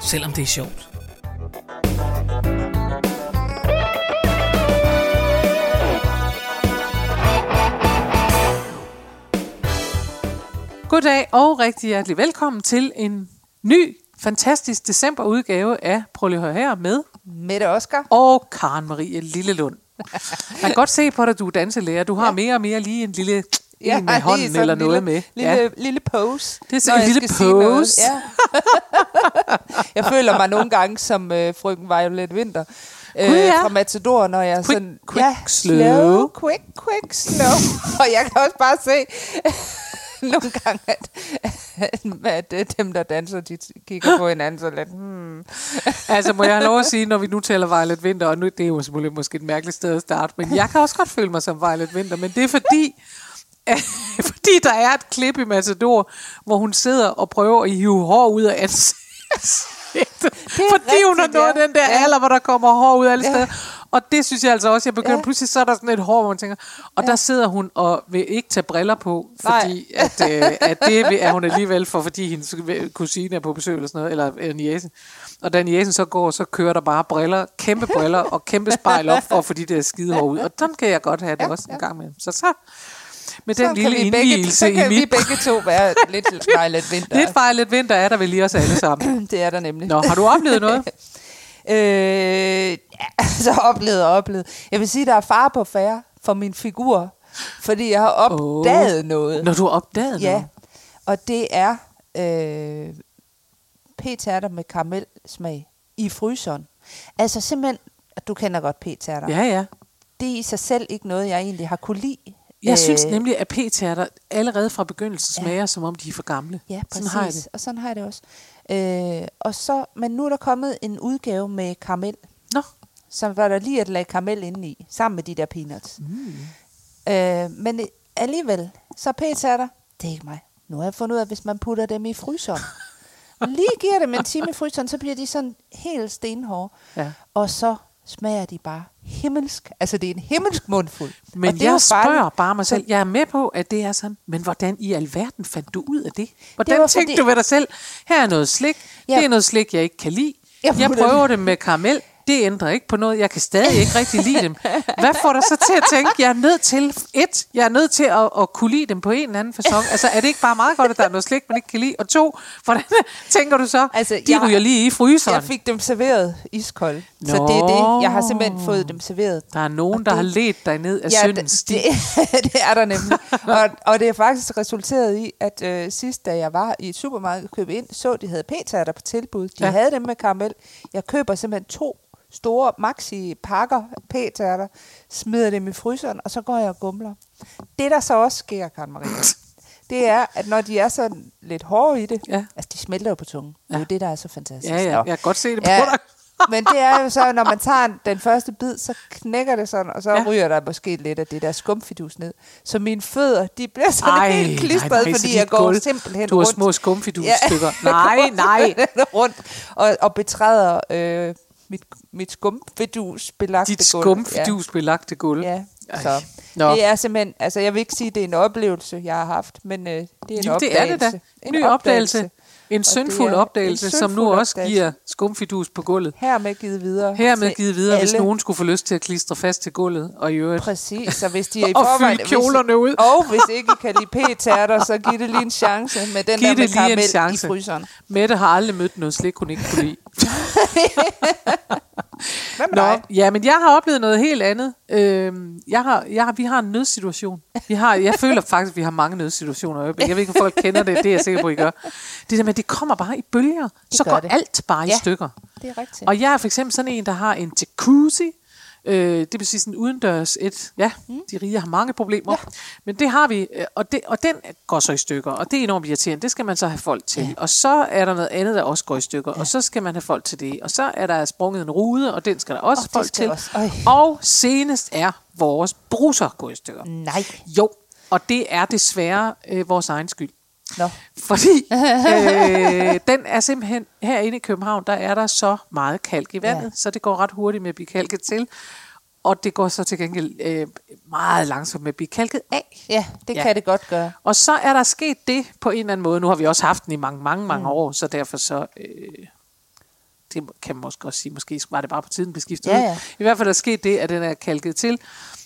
selvom det er sjovt. Goddag og rigtig hjertelig velkommen til en ny, fantastisk decemberudgave af Prøv lige at høre her med Mette Oscar. og Karen Marie Lillelund. Jeg kan godt se på dig, du er danselærer. Du har ja. mere og mere lige en lille en med hånden sådan eller noget lille, med. Lille, Ja. ja. lille pose. Det er så når en lille pose. Ja. jeg føler mig nogle gange som øh, frøken Violet Winter. Øh, ja. fra Matador, når jeg Quick, sådan... quick, ja, slow. Quick, quick, slow. og jeg kan også bare se nogle gange, at, at, at dem, der danser, de kigger på hinanden så lidt. Hmm. Altså må jeg have lov at sige, når vi nu taler Violet Winter, og nu det er jo selvfølgelig måske et mærkeligt sted at starte, men jeg kan også godt føle mig som Violet Winter, men det er fordi, fordi der er et klip i Matador, hvor hun sidder og prøver at hive hår ud af ansigtet. Fordi hun har rigtigt, nået ja. den der Ja. alder, hvor der kommer hår ud alle Ja. steder. Og det synes jeg altså også, jeg begynder, Ja. pludselig så er der sådan et hår, hvor man tænker, og der sidder hun og vil ikke tage briller på, fordi at, øh, at det er hun alligevel for, fordi hendes kusine er på besøg eller sådan noget, eller, eller niesen. Og da niesen så går, så kører der bare briller, kæmpe briller og kæmpe spejl op for at få de der skide hår ud. Og sådan kan jeg godt have det Ja, også en ja. gang med. Så så med Så den kan lille vi begge, indvielse så i kan vi mit... begge to være lidt Violet Winter. Lidt Violet Winter er der vel lige os alle sammen. Det er der nemlig. Nå, har du oplevet noget? Øh, altså oplevet og oplevet. Jeg vil sige, der er far på færre for min figur, fordi jeg har opdaget oh. noget. Når du har opdaget Ja, noget? og det er øh, p-tærter med karamelsmag i fryseren. Altså simpelthen, du kender godt p-tærter. Ja, ja. Det er i sig selv ikke noget, jeg egentlig har kunne lide. Jeg øh, synes Øh, nemlig, at p-tærter allerede fra begyndelsen smager, som om de er for gamle. Ja, præcis. Sådan har jeg det. Og sådan har jeg det også. Øh, og så, men nu er der kommet en udgave med karamel. Nå, så var der lige et lag karamel inde i, sammen med de der peanuts. Mm. Øh, men alligevel, så p-tærter, det er ikke mig. Nu har jeg fundet ud af, at hvis man putter dem i fryseren, lige giver dem en time i fryseren, så bliver de sådan helt stenhårde. Ja. Og så smager de bare himmelsk. Altså, det er en himmelsk mundfuld. og men det er jo jeg spørger farligt. bare mig selv. Jeg er med på, at det er sådan. Men hvordan i alverden fandt du ud af det? Hvordan det tænkte fordi- du ved dig selv? Her er noget slik. Ja. Det er noget slik, jeg ikke kan lide. Jeg Jeg prøver det med karamel. Det ændrer ikke på noget. Jeg kan stadig ikke rigtig lide dem. Hvad får dig så til at tænke, jeg er nødt til, et, jeg er nødt til at, at kunne lide dem på en eller anden fasong. Altså, er det ikke bare meget godt, at der er noget slik, man ikke kan lide? Og to, hvordan tænker du så, Altså, de jeg- ryger lige i fryseren? Jeg fik dem serveret iskold. Så Nå. det er det. Jeg har simpelthen fået dem serveret. Der er nogen, Og der det- har ledt dig ned af Ja, syndens det, sti. det, det er der nemlig. og, og det er faktisk resulteret i, at øh, sidst, da jeg var i et supermarked og købte ind, så de havde p-tærter på tilbud. De ja. havde dem med karamel. Jeg køber simpelthen to store maxi pakker p-tærter, smider dem i fryseren, og så går jeg og gumler. Det, der så også sker, Karen Marie, det er, at når de er sådan lidt hårde i det, Ja. altså de smelter jo på tungen. Det er jo det, der er så fantastisk. Ja, ja, jeg kan godt se det på Ja, dig. men det er jo så, når man tager den første bid, så knækker det sådan, og så Ja. ja. ryger der måske lidt af det der skumfidus ned. Så mine fødder, de bliver sådan Ej, helt så fordi jeg går gulv- simpelthen Du har rundt. små skumfidusstykker. jeg Nej, nej. rundt og, og betræder øh, mit, mit skumfidus belagte Dit gulv. skumfidus belagte gulv. Ja, Ej. ja. så Nå. det er simpelthen, altså jeg vil ikke sige, det er en oplevelse, jeg har haft, men øh, det er en Jo, det opdagelse. er det da. En Ny opdagelse. En syndfuld opdagelse, en som nu også opdagelse. giver skumfidus på gulvet. Hermed givet videre. Hermed givet videre, hvis alle. nogen skulle få lyst til at klistre fast til gulvet, og i øvrigt. Præcis, så hvis de er i Og forvejen... fylde kjolerne ud. Hvis, og hvis ikke kan lide p-tærter, så giv det lige en chance med den Giv der med karamel i fryseren. Mette har aldrig mødt noget slik, hun ikke kunne lide. Hvad med Nå, dig? ja, men jeg har oplevet noget helt andet. Øhm, jeg har, jeg har, vi har en nødsituation. Vi har, jeg føler faktisk, at vi har mange nødsituationer i. Jeg ved ikke, om folk kender det. Det er jeg sikker på, at I gør. Det der med, at det kommer bare i bølger. Så gør går det. alt bare i Ja. stykker. Det er rigtigt. Og jeg er for eksempel sådan en, der har en jacuzzi, Øh, det vil sige sådan udendørs et. Ja, mm. de rige har mange problemer. Ja. Men det har vi, øh, og, det, og den går så i stykker, og det er enormt irriterende. Det skal man så have folk til. Ja. Og så er der noget andet, der også går i stykker, ja. og så skal man have folk til det. Og så er der sprunget en rude, og den skal der også oh, folk til. Også. Og senest er vores bruser gået i stykker. Nej. Jo, og det er desværre øh, vores egen skyld. Nå. Fordi øh, den er simpelthen, herinde i København, der er der så meget kalk i vandet, ja. så det går ret hurtigt med at blive kalket til. Og det går så til gengæld øh, meget langsomt med at blive kalket af. Ja, det ja. kan det godt gøre. Og så er der sket det på en eller anden måde. Nu har vi også haft den i mange, mange, mange mm. år, så derfor så... Øh, det kan man måske også sige, måske var det bare på tiden beskiftet ja, ja. I hvert fald er sket det, at den er kalket til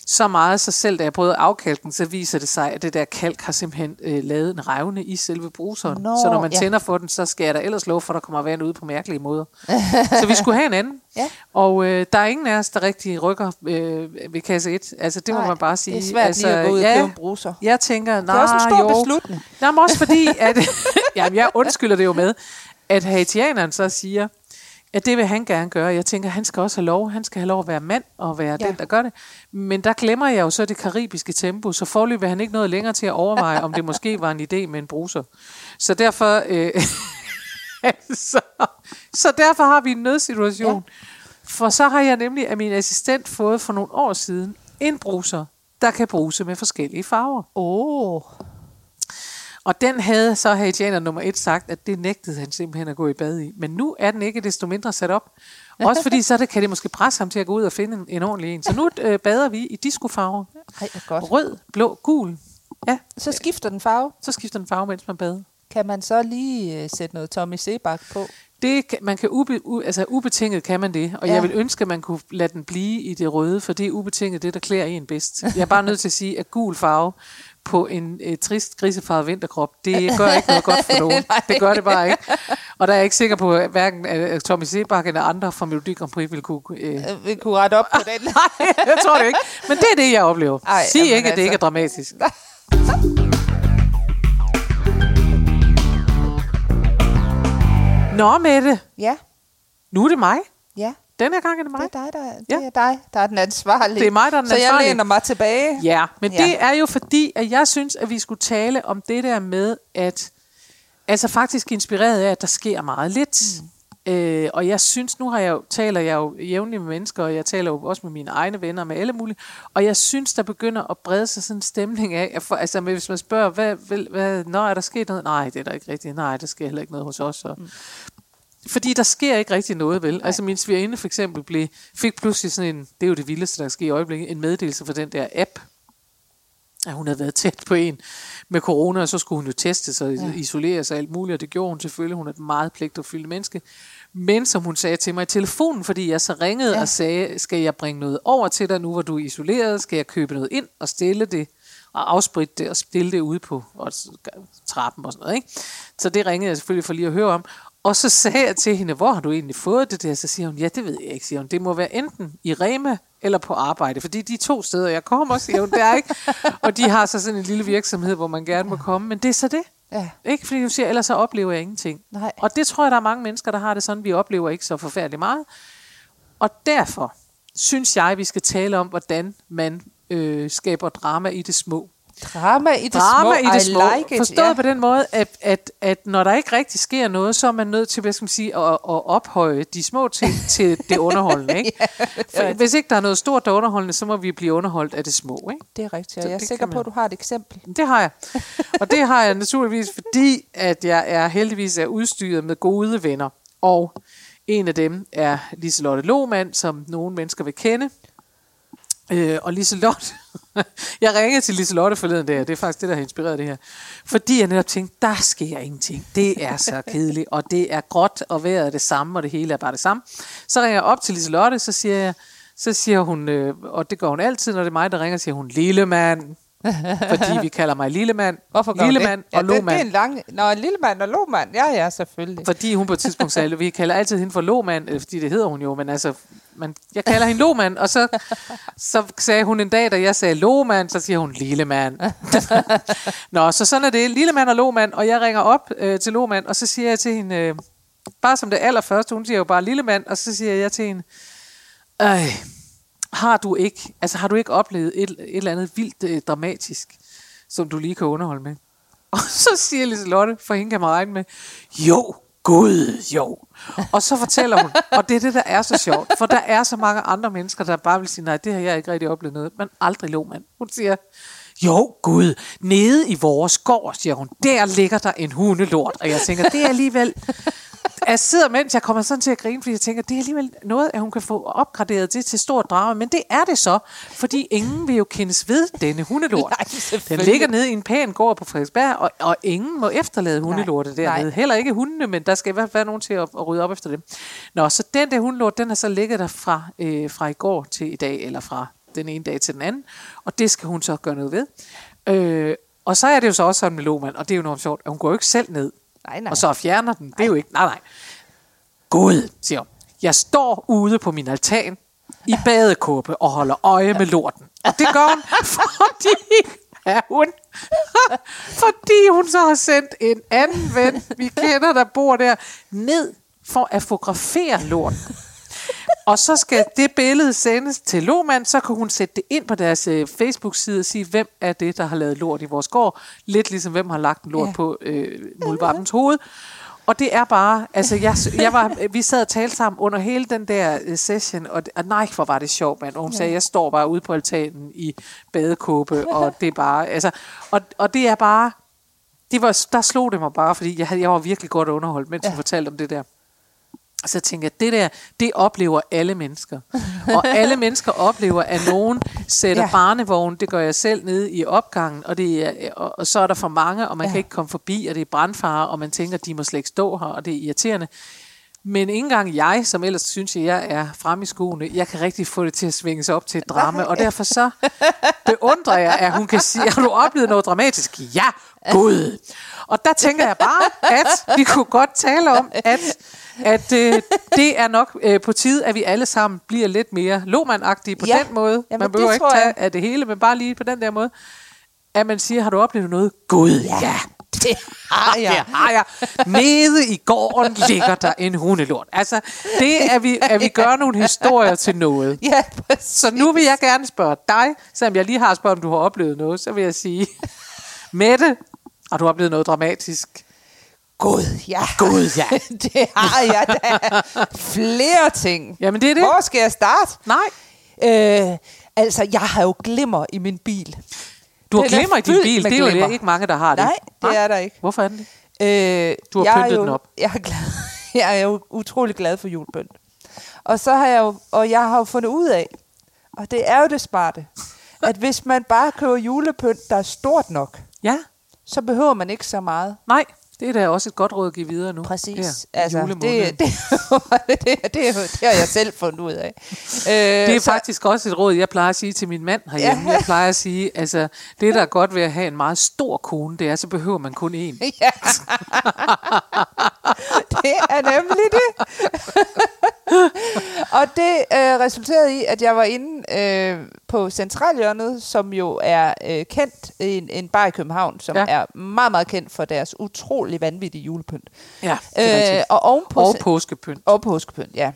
så meget, så selv da jeg prøvede afkalken, så viser det sig, at det der kalk har simpelthen øh, lavet en revne i selve bruseren. Nå, så når man ja. tænder for den, så skal jeg da ellers love for, at der kommer vand ud på mærkelige måder. så vi skulle have en anden. Ja. Og øh, der er ingen af os, der rigtig rykker øh, ved kasse 1. Altså, det nej, må man bare sige. det er svært altså, lige at gå ud ja, og købe en bruser. Jeg tænker, nej, Det er også en stor jo. beslutning. Nej, men også fordi, at, jamen, jeg undskylder det jo med, at haitianeren så siger, Ja, det vil han gerne gøre. Jeg tænker, han skal også have lov. Han skal have lov at være mand og være ja. den, der gør det. Men der glemmer jeg jo så det karibiske tempo, så forløb han ikke noget længere til at overveje, om det måske var en idé med en bruser. Så derfor, øh, så, så derfor har vi en nødsituation. Ja. For så har jeg nemlig af min assistent fået for nogle år siden en bruser, der kan bruse med forskellige farver. Åh. Oh. Og den havde så haitianer nummer et sagt, at det nægtede han simpelthen at gå i bad i. Men nu er den ikke desto mindre sat op. Også fordi så det, kan det måske presse ham til at gå ud og finde en, en ordentlig en. Så nu øh, bader vi i diskofarver. Ej, godt. Rød, blå, gul. Ja. Så skifter den farve? Så skifter den farve, mens man bader. Kan man så lige øh, sætte noget Tommy Sebak på? Det, man kan ube, u, altså ubetinget kan man det, og ja. jeg vil ønske, at man kunne lade den blive i det røde, for det er ubetinget det, der klæder en bedst. Jeg er bare nødt til at sige, at gul farve på en øh, trist, grisefarvet vinterkrop, det gør ikke noget godt for nogen. det gør det bare ikke. Og der er jeg ikke sikker på, at hverken at Tommy Sebak eller andre fra Melodi Grand Prix vil kunne... Øh... øh vil kunne rette op på den. Nej, jeg tror det ikke. Men det er det, jeg oplever. Ej, Sig ikke, at altså. det ikke er dramatisk. Nå, Mette. Ja? Nu er det mig. Ja. Denne gang er det mig. Det er dig, der, det ja. er, dig, der er den ansvarlige. Det er mig, der er den Så ansvarlige. jeg læner mig tilbage. Ja, men ja. det er jo fordi, at jeg synes, at vi skulle tale om det der med, at altså faktisk inspireret af, at der sker meget lidt. Mm. Øh, og jeg synes, nu har jeg jo, taler jeg jo jævnligt med mennesker, og jeg taler jo også med mine egne venner, med alle mulige, og jeg synes, der begynder at brede sig sådan en stemning af, for, altså hvis man spørger, hvad, hvad, hvad, nå, er der sket noget? Nej, det er der ikke rigtigt. Nej, der sker heller ikke noget hos os. Og, mm. Fordi der sker ikke rigtig noget, vel? Nej. Altså min svigerinde for eksempel blev, fik pludselig sådan en, det er jo det vildeste, der sker i øjeblikket, en meddelelse for den der app, at hun havde været tæt på en med corona, og så skulle hun jo teste sig, ja. isolere sig alt muligt, og det gjorde hun selvfølgelig. Hun er et meget pligtopfyldt menneske. Men som hun sagde til mig i telefonen, fordi jeg så ringede ja. og sagde, skal jeg bringe noget over til dig nu, hvor du er isoleret? Skal jeg købe noget ind og stille det? og afspritte det og stille det ude på og trappen og sådan noget. Ikke? Så det ringede jeg selvfølgelig for lige at høre om. Og så sagde jeg til hende, hvor har du egentlig fået det der? Så siger hun, ja, det ved jeg ikke, siger hun. Det må være enten i Rema eller på arbejde, fordi de to steder, jeg kommer, siger hun, det er ikke. Og de har så sådan en lille virksomhed, hvor man gerne må komme, men det er så det. Ja. Ikke fordi du siger, ellers så oplever jeg ingenting. Nej. Og det tror jeg, der er mange mennesker, der har det sådan, vi oplever ikke så forfærdeligt meget. Og derfor synes jeg, vi skal tale om, hvordan man øh, skaber drama i det små. Drama i det Drama små. i det små. Like it. Forstået ja. på den måde, at, at, at når der ikke rigtig sker noget, så er man nødt til hvad skal man sige, at, at ophøje de små ting til det underholdende. Ikke? ja, For, hvis ikke der er noget stort, der er underholdende, så må vi blive underholdt af det små. Ikke? Det er rigtigt, og jeg er sikker på, at du har et eksempel. Det har jeg. Og det har jeg naturligvis, fordi at jeg er heldigvis er udstyret med gode venner. Og en af dem er Liselotte Lohmann, som nogle mennesker vil kende. Øh, og Liselotte, jeg ringede til Liselotte forleden der, det er faktisk det, der har inspireret det her. Fordi jeg netop tænkte, der sker ingenting. Det er så kedeligt, og det er gråt, og vejret er det samme, og det hele er bare det samme. Så ringer jeg op til Liselotte, så siger jeg, så siger hun, øh, og det gør hun altid, når det er mig, der ringer, siger hun, lille mand, fordi vi kalder mig Lillemand, Hvorfor Lillemand og ja, Lohmand. Det, det er en lang... Nå, Lillemand og Lohmand. Ja, ja, selvfølgelig. Fordi hun på et tidspunkt sagde, vi kalder altid hende for Lohmand, øh, fordi det hedder hun jo, men altså, man, jeg kalder hende Lohmand, og så, så sagde hun en dag, da jeg sagde Lohmand, så siger hun Lillemand. Nå, så sådan er det. Lillemand og Lohmand, og jeg ringer op øh, til Lohmand, og så siger jeg til hende, øh, bare som det allerførste, hun siger jo bare Lillemand, og så siger jeg til hende, øh, har du ikke, altså har du ikke oplevet et, et eller andet vildt øh, dramatisk, som du lige kan underholde med? Og så siger Liselotte, for hende kan man regne med, jo, Gud, jo. Og så fortæller hun, og det er det, der er så sjovt, for der er så mange andre mennesker, der bare vil sige, nej, det har jeg ikke rigtig oplevet noget, men aldrig lå man. Hun siger, jo, Gud, nede i vores gård, siger hun, der ligger der en hundelort. Og jeg tænker, det er alligevel... Jeg sidder, mens jeg kommer sådan til at grine, fordi jeg tænker, det er alligevel noget, at hun kan få opgraderet det til stor drama. Men det er det så, fordi ingen vil jo kendes ved denne hundelort. Nej, Den ligger nede i en pæn gård på Frederiksberg, og, og ingen må efterlade hundelorte dernede. nej. Heller ikke hundene, men der skal i hvert fald være nogen til at, at rydde op efter dem. Nå, så den der hundelort, den har så ligget der fra, øh, fra i går til i dag, eller fra den ene dag til den anden, og det skal hun så gøre noget ved. Øh, og så er det jo så også sådan med Lohmann, og det er jo noget sjovt, at hun går jo ikke selv ned, Nej, nej. og så fjerner den. Det er jo ikke, nej nej. Gud, siger hun. Jeg står ude på min altan i badekåbe og holder øje med lorten. Og det gør hun, fordi ja, hun, fordi hun så har sendt en anden ven, vi kender, der bor der, ned for at fotografere lorten. Og så skal det billede sendes til Lohmann, så kan hun sætte det ind på deres øh, Facebook-side og sige, hvem er det, der har lavet lort i vores gård. Lidt ligesom, hvem har lagt en lort Ja. på øh, muldvarpens hoved. Og det er bare, altså jeg, jeg var, vi sad og talte sammen under hele den der øh, session, og, og nej, hvor var det sjovt, mand. Og hun sagde, jeg står bare ude på altanen i badekåbe, og det er bare, altså, og, og det er bare, det var, der slog det mig bare, fordi jeg, havde, jeg var virkelig godt underholdt, mens ja. hun fortalte om det der. Så tænker jeg, det der, det oplever alle mennesker. Og alle mennesker oplever, at nogen sætter Ja. barnevogn, det gør jeg selv nede i opgangen, og, det er, og, og så er der for mange, og man Ja. ja. kan ikke komme forbi, og det er brandfare, og man tænker, de må slet ikke stå her, og det er irriterende. Men ikke engang jeg, som ellers synes, at jeg er frem i skoene, jeg kan rigtig få det til at svinge sig op til et drama, og derfor så beundrer jeg, at hun kan sige, har du oplevet noget dramatisk? Ja, Gud. Og der tænker jeg bare, at vi kunne godt tale om, at, at øh, det er nok øh, på tide, at vi alle sammen bliver lidt mere lomandagtige på Ja. den måde. Jamen, man behøver ikke tage af det hele, men bare lige på den der måde. At man siger, har du oplevet noget? Gud, ja. ja. Det har jeg. Det har jeg. Nede i gården ligger der en hundelort. Altså, det er vi, at vi gør nogle historier til noget. Ja, præcis. Så nu vil jeg gerne spørge dig, selvom jeg lige har spurgt, om du har oplevet noget, så vil jeg sige, Mette, har du oplevet noget dramatisk? Gud, ja. Gud, ja. det har jeg da. Flere ting. Jamen, det er det. Hvor skal jeg starte? Nej, Øh, altså, jeg har jo glimmer i min bil. du har Den er glimmer i din bil. Det er jo glimmer. ikke mange, der har det. Nej, det er der ikke. Hvorfor er det? Øh, Du har pyntet jo, den op. Jeg er, glad, jeg er jo utrolig glad for julepynt. Og så har jeg jo, og jeg har jo fundet ud af, og det er jo det smarte, at hvis man bare køber julepynt, der er stort nok, Ja, så behøver man ikke så meget. nej. Det er da også et godt råd at give videre nu. Præcis. Her, altså, det, det, det, det, det, det har jeg selv fundet ud af. Øh, Det er så- faktisk også et råd, jeg plejer at sige til min mand herhjemme. Ja. Jeg plejer at sige, altså, det der er godt ved at have en meget stor kone, det er, så behøver man kun én. Ja. det er nemlig det. og det øh, resulterede i, at jeg var inde øh, på Centralhjørnet, som jo er øh, kendt, en, en bar i København, som ja. Er meget, meget kendt for deres utrolig vanvittige julepynt. Ja, Øh, og ovenpå, Og påskepynt. og påskepynt, ja.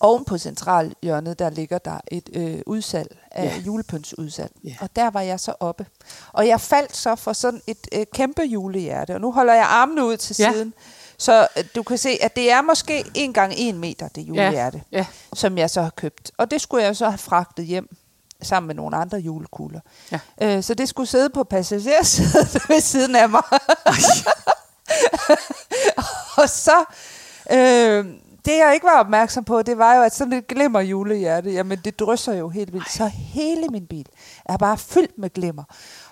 Oven på Centralhjørnet, der ligger der et øh, udsalg af Ja. julepyntsudsalg. Ja. Og der var jeg så oppe. Og jeg faldt så for sådan et øh, kæmpe julehjerte. Og nu holder jeg armene ud til Ja. siden. Så øh, du kan se, at det er måske en gang en meter, det julehjerte, Ja, som jeg så har købt. Og det skulle jeg så have fragtet hjem sammen med nogle andre julekugler. Ja. Øh, så det skulle sidde på passagersædet ved siden af mig. og så, øh, det jeg ikke var opmærksom på, det var jo, at sådan et glimmer julehjerte, jamen det drysser jo helt vildt. Så hele min bil er bare fyldt med glimmer.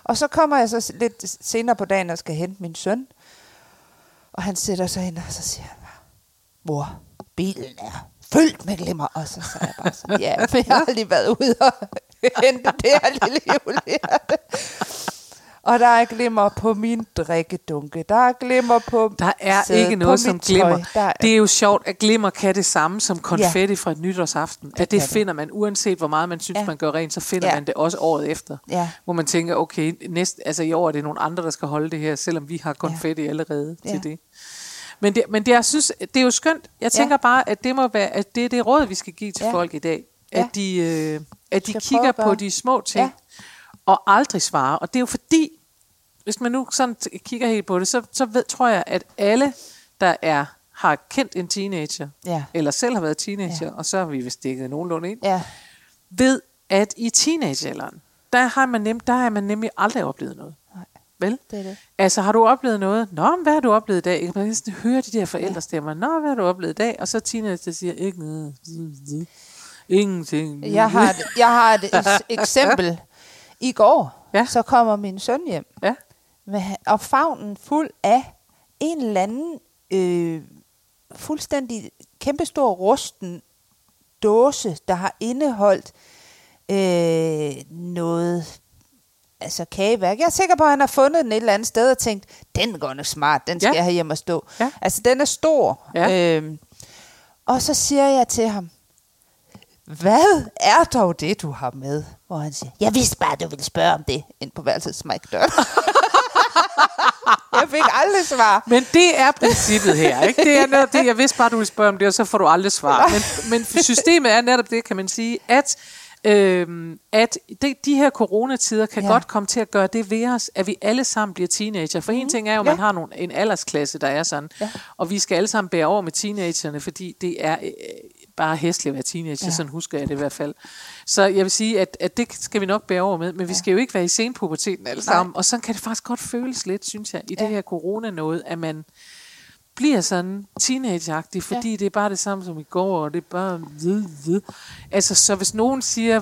Og så kommer jeg så lidt senere på dagen og skal hente min søn. Og han sætter sig ind, og så siger han bare, mor, bilen er fyldt med glimmer. Og så sagde jeg bare sådan, ja, men jeg har aldrig været ude og hente det her lille julehjerte. Og der er glimmer på min drikkedunke. Der er glimmer på der er sædet, ikke noget som tøj. glimmer. Der er, Det er jo sjovt, at glimmer kan det samme som konfetti fra et nytårsaften. At det kan det. finder man, uanset hvor meget man synes, Ja. man gør rent, så finder Ja. man det også året efter. Ja. Hvor man tænker, okay, næste, altså i år er det nogle andre, der skal holde det her, selvom vi har konfetti allerede Ja. til det. Men, det, men det, jeg synes, det er jo skønt. Jeg Ja. tænker bare, at det må være, at det er det råd, vi skal give til Ja. folk i dag. at Ja. de, øh, at de kigger at på de små ting, Ja. Og aldrig svarer. Og det er jo fordi, hvis man nu sådan kigger helt på det, så, så ved, tror jeg, at alle, der er har kendt en teenager, Ja. eller selv har været teenager, og så har vi vist dækket nogenlunde ind, Ja. ved, at i teenagealderen, der har man, nem, der har man nemlig aldrig oplevet noget. Nej. Vel? Det er det. Altså, har du oplevet noget? Nå, men hvad har du oplevet i dag? Jeg kan næsten høre de der forældrestemmer. Nå, hvad har du oplevet i dag? Og så teenager, siger, ikke noget. Ingenting. Jeg har et, jeg har et eks- eksempel. I går, Ja. så kommer min søn hjem, Ja, med, og favnen fuld af en eller anden øh, fuldstændig kæmpestor rusten dåse, der har indeholdt øh, noget altså kageværk. Jeg er sikker på, at han har fundet den et eller andet sted og tænkt, den går nok smart, den skal Ja. jeg have hjem og stå. Ja. Altså, den er stor. Ja. Øhm, og så siger jeg til ham, hvad er dog det, du har med? Hvor han siger, jeg vidste bare, du ville spørge om det, ind på værelset smæk døren. jeg fik aldrig svar. men det er princippet her, ikke? Det er netop det, jeg vidste bare, du ville spørge om det, og så får du aldrig svar. Men, men systemet er netop det, kan man sige, at, øhm, at de, de her coronatider kan Ja. godt komme til at gøre det ved os, at vi alle sammen bliver teenager. For en ting er jo, at man Mhm. Ja. har nogle, en aldersklasse, der er sådan, Ja. og vi skal alle sammen bære over med teenagerne, fordi det er øh, bare hæsligt at være teenager, Ja. ja. sådan husker jeg det i hvert fald. Så jeg vil sige, at, at det skal vi nok bære over med, men vi skal jo ikke være i senpuberteten alle Nej. sammen, og så kan det faktisk godt føles lidt, synes jeg, i Ja. det her corona noget, at man bliver sådan teenageagtig, fordi ja. det er bare det samme som i går, og det er bare... Ved, ved. Altså, så hvis nogen siger,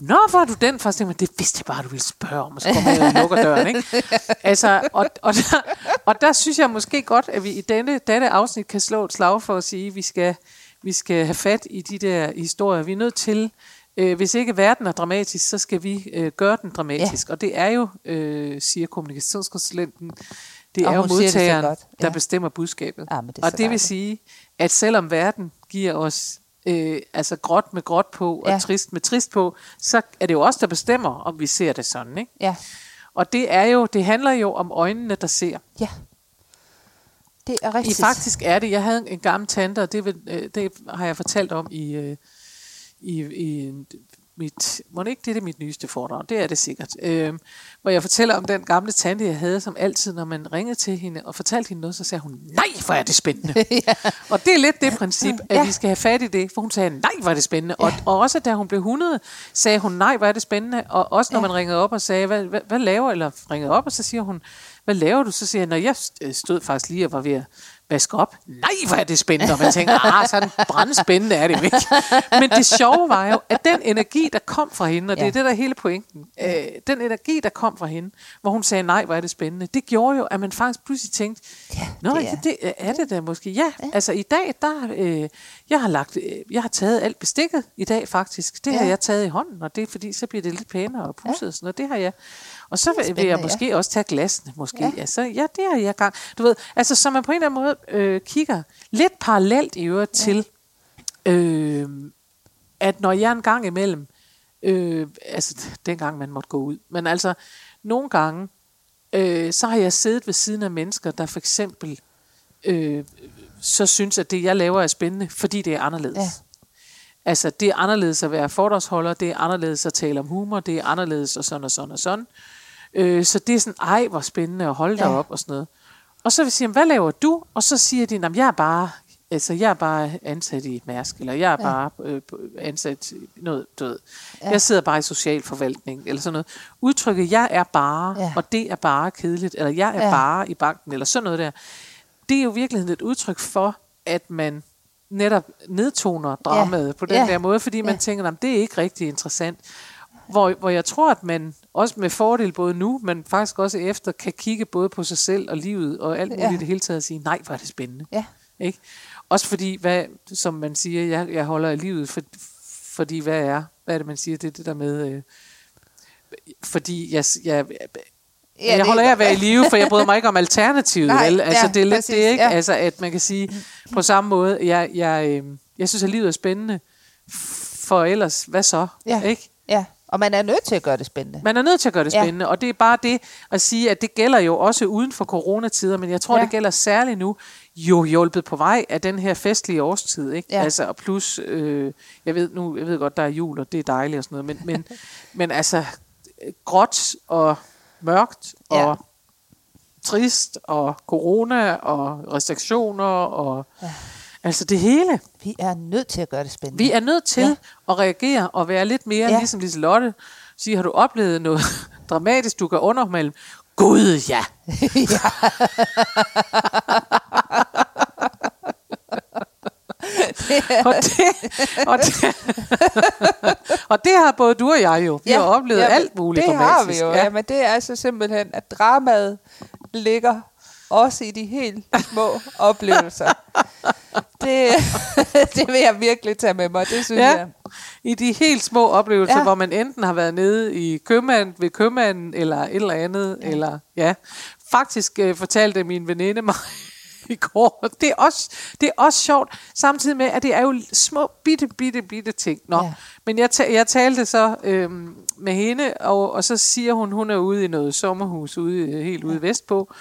Nå, hvor er du den fra? Så tænker man, det vidste jeg bare, du ville spørge om, og så kommer jeg og lukker døren, ikke? Altså, og, og, der, og der synes jeg måske godt, at vi i denne, dette afsnit kan slå et slag for at sige, at vi skal, vi skal have fat i de der historier. Vi er nødt til, øh, hvis ikke verden er dramatisk, så skal vi øh, gøre den dramatisk. Ja. Og det er jo, øh, siger kommunikationskonsulenten, det Og er jo siger det modtageren, godt. der Ja. bestemmer budskabet. Ja, det og det vil sige, at selvom verden giver os øh, altså gråt med gråt på, og Ja. trist med trist på, så er det jo os, der bestemmer, om vi ser det sådan. Ikke? Ja, Og det er jo, det handler jo om øjnene, der ser. ja. Det er I rigtigt. faktisk er det, jeg havde en gammel tante, og det, vil, øh, det har jeg fortalt om i, øh, i, i mit, må det ikke det er mit nyeste foredrag, det er det sikkert, øh, hvor jeg fortæller om den gamle tante, jeg havde, som altid, når man ringede til hende og fortalte hende noget, så sagde hun, nej, hvor er det spændende. ja. Og det er lidt det princip, at Ja. vi skal have fat i det, for hun sagde, nej, hvor er det spændende. Og, og også da hun blev 100, sagde hun, nej, hvor er det spændende. Og også når Ja. man ringede op og sagde, hvad, hvad, hvad laver, eller ringede op, og så siger hun, hvad laver du? Så siger jeg, når jeg øh, stod faktisk lige og var ved at vaske op. Nej, hvor er det spændende. Og man tænker, ah, sådan brændspændende er det ikke. Men det sjove var jo, at den energi, der kom fra hende, og det Ja. er det, der er hele pointen, øh, den energi, der kom fra hende, hvor hun sagde, nej, hvor er det spændende, det gjorde jo, at man faktisk pludselig tænkte, Ja, Nå, det det er- det, er det da måske. Ja, ja. altså i dag, der, øh, jeg har lagt, øh, jeg har taget alt bestikket i dag faktisk. Det ja. har Ja. jeg taget i hånden, og det er fordi, så bliver det lidt pænere og pudset og sådan noget. Det har jeg. Og så vil, vil jeg måske også tage glasene, måske. Ja. Ja. Ja, så, ja, det har jeg gang. Du ved, altså så man på en eller anden måde øh, kigger lidt parallelt i øvrigt ja. til, øh, at når jeg en gang imellem, øh, altså dengang man måtte gå ud, men altså nogle gange, øh, så har jeg siddet ved siden af mennesker, der for eksempel øh, så synes, at det, jeg laver, er spændende, fordi det er anderledes. Ja. Altså, det er anderledes at være fordragsholder, det er anderledes at tale om humor, det er anderledes og sådan og sådan og sådan. Øh, så det er sådan, ej, hvor spændende at holde dig Ja. op og sådan noget. Og så vil jeg sige, hvad laver du? Og så siger de, at jeg er bare, altså, jeg er bare ansat i Mærsk, eller jeg er Ja. bare øh, ansat i noget, du ved. Ja. Jeg sidder bare i socialforvaltning, eller sådan noget. Udtrykket, jeg er bare, Ja. og det er bare kedeligt, eller jeg er Ja. bare i banken, eller sådan noget der. Det er jo i virkeligheden et udtryk for, at man netop nedtoner dramaet ja. på den Ja. der måde, fordi man Ja. tænker, at det er ikke rigtig interessant. Hvor, hvor jeg tror, at man også med fordel både nu, men faktisk også efter, kan kigge både på sig selv og livet og alt muligt Ja. i det hele taget og sige, nej, hvor er det spændende. Ja. Ikke? Også fordi, hvad, som man siger, jeg, jeg holder af livet, for, fordi hvad er, hvad er det, man siger, det er det der med, øh, fordi jeg, jeg, Ja, Ja, jeg holder af at være i live, for jeg bryder mig ikke om alternativet. Nej, vel? Altså, ja, det er lidt præcis, det, ikke? ja. Altså, at man kan sige, på samme måde, jeg, jeg, øh, jeg synes, at livet er spændende, for ellers, hvad så? Ja. Ikke? Ja, Og man er nødt til at gøre det spændende. Man er nødt til at gøre det spændende, ja. og det er bare det at sige, at det gælder jo også uden for coronatider, men jeg tror, Ja. det gælder særligt nu, jo hjulpet på vej af den her festlige årstid, ikke? Ja. Altså, og plus, øh, jeg ved nu, jeg ved godt, der er jul, og det er dejligt og sådan noget, men, men, men altså, gråt og mørkt og ja. trist og corona og restriktioner og ja. Altså det hele. Vi er nødt til at gøre det spændende. Vi er nødt til Ja. ja. at reagere og være lidt mere Ja. ja. ligesom Liselotte. Sige, har du oplevet noget dramatisk, du kan undermelde? Gud, ja. og, det, og, det, og det har både du og jeg jo. Vi ja, har oplevet ja, alt muligt Det har vi dramatisk. jo, ja. men det er altså simpelthen, at dramaet ligger også i de helt små oplevelser. Det, det vil jeg virkelig tage med mig, det synes Ja. jeg. I de helt små oplevelser, Ja. ja. hvor man enten har været nede i købmand, ved købmanden, eller et eller andet. Ja. Eller, ja. Faktisk øh, fortalte min veninde mig i går. Det er, også, det er også sjovt, samtidig med, at det er jo små, bitte, bitte, bitte ting. Nå, Ja. ja. Men jeg, ta- jeg talte så øhm, med hende, og, og så siger hun, hun er ude i noget sommerhus, ude, helt ude vestpå.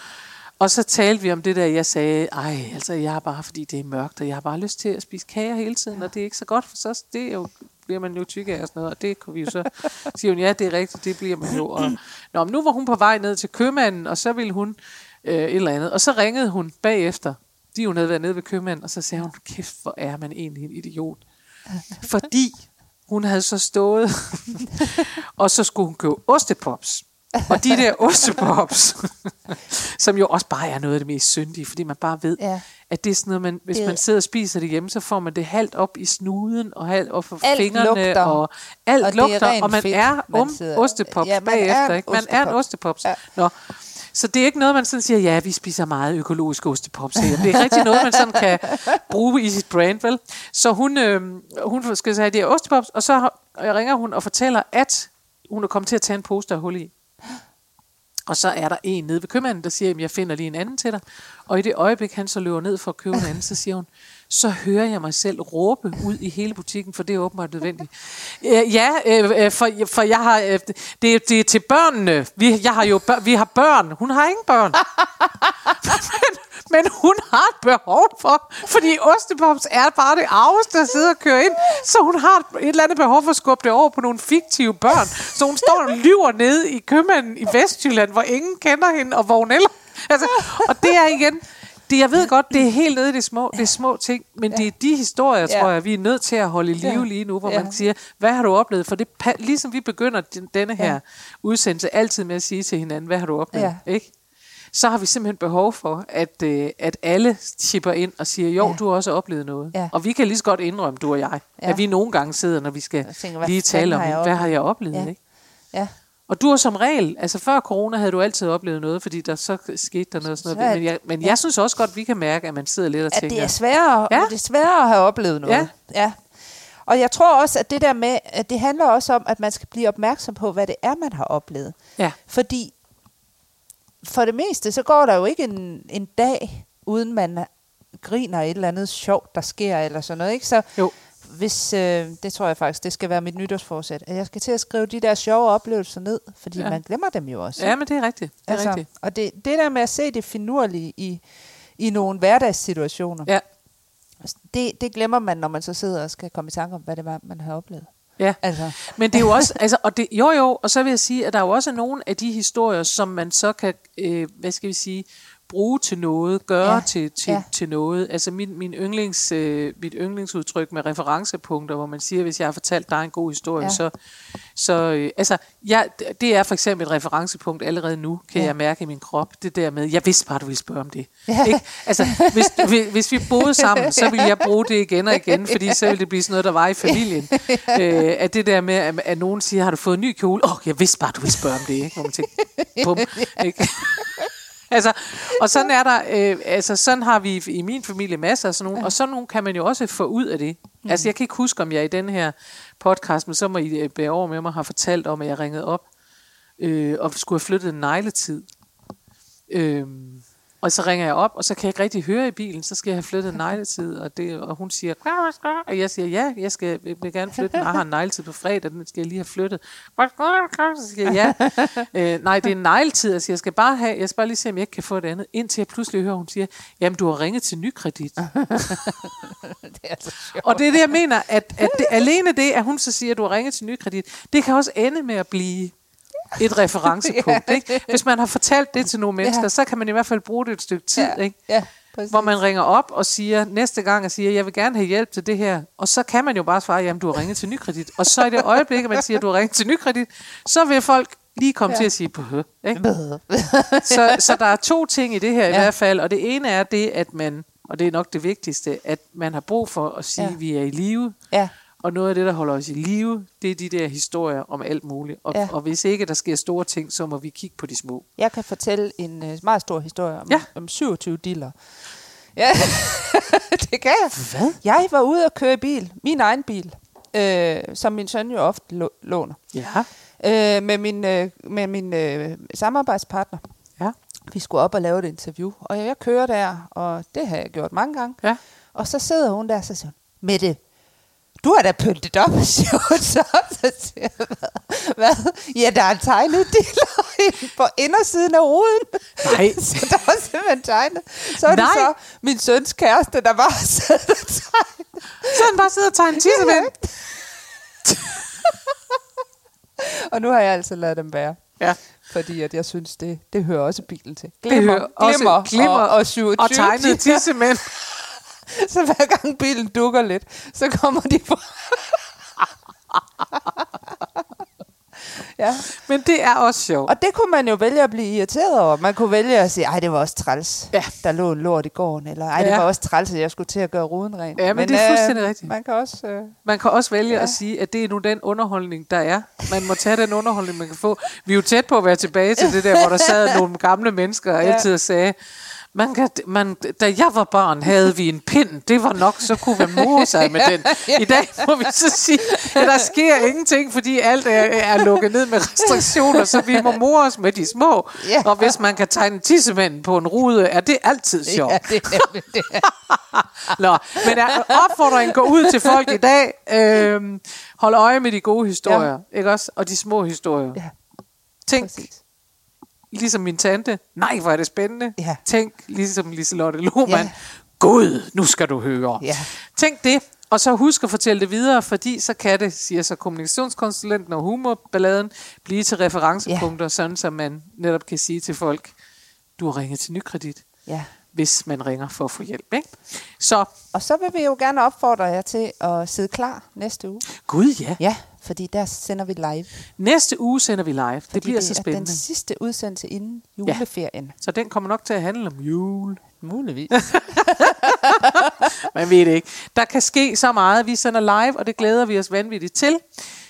Og så talte vi om det der, jeg sagde, ej, altså jeg har bare, fordi det er mørkt, og jeg har bare lyst til at spise kager hele tiden, og det er ikke så godt, for så det er jo, bliver man jo tyk af og sådan noget, og det kunne vi jo så sige, ja, det er rigtigt, det bliver man jo. Og, nå, men nu var hun på vej ned til købmanden, og så ville hun øh, et eller andet, og så ringede hun bagefter, de hun havde været nede ved købmanden, og så sagde hun, kæft, hvor er man egentlig en idiot. Fordi hun havde så stået, og så skulle hun købe ostepops. Og de der ostepops, som jo også bare er noget af det mest syndige, fordi man bare ved, Ja. at det er sådan noget, man, hvis Det- man sidder og spiser det hjemme, så får man det halvt op i snuden, og halvt op for Alt fingrene, lugter. og alt Og er lugter, og man fedt, er man om sidder- ostepops Ja, man er bagefter. en ikke? Man er en ostepops. Ja. Nå. Så det er ikke noget, man sådan siger, ja, vi spiser meget økologisk ostepops her. Det er rigtig noget, man sådan kan bruge i sit brand, vel? Så hun, øh, hun skal sige, det er ostepops, og så ringer hun og fortæller, at hun er kommet til at tage en pose, der er hul i. Og så er der en nede ved købmanden, der siger, at jeg finder lige en anden til dig. Og i det øjeblik, han så løber ned for at købe en anden, så siger hun, så hører jeg mig selv råbe ud i hele butikken, for det er åbenbart nødvendigt. Øh, ja, øh, øh, for, for jeg har, øh, det, det er til børnene. Vi, jeg har jo bør, vi har børn. Hun har ingen børn. men, men hun har et behov for, fordi ostepops er bare det arveste, der sidder og kører ind. Så hun har et, et eller andet behov for at skubbe det over på nogle fiktive børn. Så hun står og lyver nede i købmanden i Vestjylland, hvor ingen kender hende, og hvor hun ellers... Altså, og det er igen... Det, jeg ved godt, det er helt nede i de små, det er små ting, men det er de historier, Ja. tror jeg, vi er nødt til at holde i live Ja. lige nu, hvor Ja. man siger, hvad har du oplevet? For det, ligesom vi begynder den- denne her Ja. udsendelse altid med at sige til hinanden, hvad har du oplevet? Ja. Ikke? Så har vi simpelthen behov for, at, øh, at alle chipper ind og siger, jo, Ja. du har også oplevet noget. Ja. Og vi kan lige så godt indrømme, du og jeg, Ja. at vi nogle gange sidder, når vi skal tænker, lige tale om, har hvad har jeg oplevet? Ja. Ikke? Ja. Og du har som regel, altså før corona havde du altid oplevet noget, fordi der så skete der noget sådan Så noget. Men jeg, men ja. jeg synes også godt, vi kan mærke, at man sidder lidt og At tænker, det er sværere. Ja. det er sværere at have oplevet noget. Ja. ja. Og jeg tror også, at det der med, at det handler også om, at man skal blive opmærksom på, hvad det er, man har oplevet. ja, Fordi for det meste, så går der jo ikke en, en dag, uden man griner et eller andet sjovt, der sker, eller sådan noget. Ikke? Så Jo. Hvis, øh, det tror jeg faktisk, det skal være mit nytårsforsæt, at jeg skal til at skrive de der sjove oplevelser ned, fordi ja. Man glemmer dem jo også. ja, men det er rigtigt. Det er altså, rigtigt. Og det, det der med at se det finurlige i, i nogle hverdagssituationer, Ja, det, det glemmer man, når man så sidder og skal komme i tanke om, hvad det var, man har oplevet. ja. Altså, Men det er jo også, altså, og det, jo jo, og så vil jeg sige, at der er jo også nogle af de historier, som man så kan, øh, hvad skal vi sige, bruge til noget, gøre Ja, til, til, ja. til noget. Altså min, min yndlings, øh, mit yndlingsudtryk med referencepunkter, hvor man siger, hvis jeg har fortalt dig en god historie, Ja. så, så øh, altså, ja, det er for eksempel et referencepunkt allerede nu, kan ja. jeg mærke i min krop, det der med, jeg vidste bare, du ville spørge om det. Ja. Ikke? Altså, hvis, hvis, hvis vi boede sammen, så ville jeg bruge det igen og igen, fordi så ville det blive sådan noget, der var i familien. øh, at det der med, at, at nogen siger, har du fået en ny kjole? Åh, oh, jeg vidste bare, du ville spørge om det. Ikke? Hvor man tænker, bum, ikke? Altså, og sådan er der, øh, altså sådan har vi i min familie masser af sådan nogle, og sådan nogle kan man jo også få ud af det. Mm. Altså jeg kan ikke huske, om jeg i den her podcast, men så må I øh, bære over med mig, har fortalt om, at jeg ringede op øh, og skulle have flyttet en negletid. Øh, Og så ringer jeg op, og så kan jeg ikke rigtig høre i bilen, så skal jeg have flyttet negletid, og, det, og hun siger, og jeg siger, ja, jeg, skal, jeg vil gerne flytte jeg har en negletid på fredag, den skal jeg lige have flyttet. Så siger jeg, ja. øh, nej, det er en negletid, siger, jeg skal bare have, jeg skal bare lige se, om jeg ikke kan få det andet, indtil jeg pludselig hører, hun siger, jamen, du har ringet til nykredit. Det er så sjovt. Og det er det, jeg mener, at, at det, alene det, at hun så siger, at du har ringet til nykredit, det kan også ende med at blive et referencepunkt. Ja. Ikke? Hvis man har fortalt det til nogle mennesker, Ja. så kan man i hvert fald bruge det et stykke tid. Ja, Ikke? ja, præcis. Hvor man ringer op og siger næste gang og siger, jeg vil gerne have hjælp til det her. Og så kan man jo bare svare, jamen du har ringet til nykredit. Og så i det øjeblik, at man siger, du har ringet til nykredit, så vil folk lige komme ja. til at sige, på ikke? så, så der er to ting i det her i Ja. hvert fald, og det ene er det, at man, og det er nok det vigtigste, at man har brug for at sige, Ja. at vi er i live, Ja, og noget af det, der holder os i live, det er de der historier om alt muligt. Og, Ja. og hvis ikke der sker store ting, så må vi kigge på de små. jeg kan fortælle en uh, meget stor historie om, Ja. om 27 diller. Ja, det kan jeg. Hvad? Jeg var ude og køre i bil, min egen bil, øh, som min søn jo ofte lå- låner, Ja. øh, med min, øh, med min øh, samarbejdspartner. Ja. Vi skulle op og lave et interview, og jeg kører der, og det har jeg gjort mange gange. Ja. Og så sidder hun der, og så siger hun, Mette, du har da pyntet op, siger hun så. Så siger jeg, hvad? hvad? Ja, der er en tegnet inde på indersiden af ruden. Nej. Så der var simpelthen tegnet. Så er det Nej. så min søns kæreste, der bare sad og tegnet. Så han bare sidder og tager en tissemand. Og nu har jeg altså ladet dem være. Ja. Fordi at jeg synes, det, det hører også bilen til. Det hører også glimmer, glimmer og, og 27 Og tegnet tissemænd. Så hver gang bilen dukker lidt, så kommer de på. ja. Men det er også sjovt. Og det kunne man jo vælge at blive irriteret over. Man kunne vælge at sige, ej, det var også træls, Ja. der lå en lort i gården. Eller ej, det Ja. var også træls, at jeg skulle til at gøre ruden ren. Ja, men det er fuldstændig rigtigt. Man kan også... Øh, Man kan også vælge Ja. at sige, at det er nu den underholdning, der er. Man må tage den underholdning, man kan få. Vi er jo tæt på at være tilbage til det der, hvor der sad nogle gamle mennesker og Ja. altid sagde, man kan, man, da jeg var barn, havde vi en pind. Det var nok, så kunne man more sig med den. I dag må vi så sige, at der sker ingenting, fordi alt er, er lukket ned med restriktioner, så vi må more os med de små. Ja. Og hvis man kan tegne tissemanden på en rude, er det altid sjovt. ja, det er det. Nå, men er, opfordringen går ud til folk i dag. Øhm, hold øje med de gode historier, ja. ikke også? Og de små historier. Ja, Tænk, præcis. Ligesom min tante, nej, hvor er det spændende. Ja. Tænk, ligesom Liselotte Lohmann, Ja. Gud, nu skal du høre. Ja. Tænk det, og så husk at fortælle det videre, fordi så kan det, siger så kommunikationskonsulenten og humorballaden, blive til referencepunkter, ja. sådan så man netop kan sige til folk, du har ringet til nykredit, Ja. hvis man ringer for at få hjælp. Ikke? Så, Og så vil vi jo gerne opfordre jer til at sidde klar næste uge. gud ja. Ja, fordi der sender vi live. Næste uge sender vi live. Fordi det bliver det så er spændende. den sidste udsendelse inden juleferien. Så den kommer nok til at handle om jul. Muligvis. Man ved det ikke. Der kan ske så meget. Vi sender live, og det glæder vi os vanvittigt til.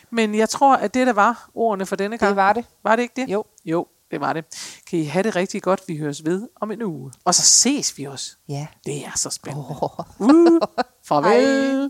Men jeg tror, at det der var ordene for denne gang. Det var det. Var det ikke det? Jo. Jo, det var det. Kan I have det rigtig godt. Vi høres ved om en uge. Og så ses vi også. Ja. Det er så spændende. Oh. Uh, farvel. Hej.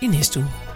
i næste uge.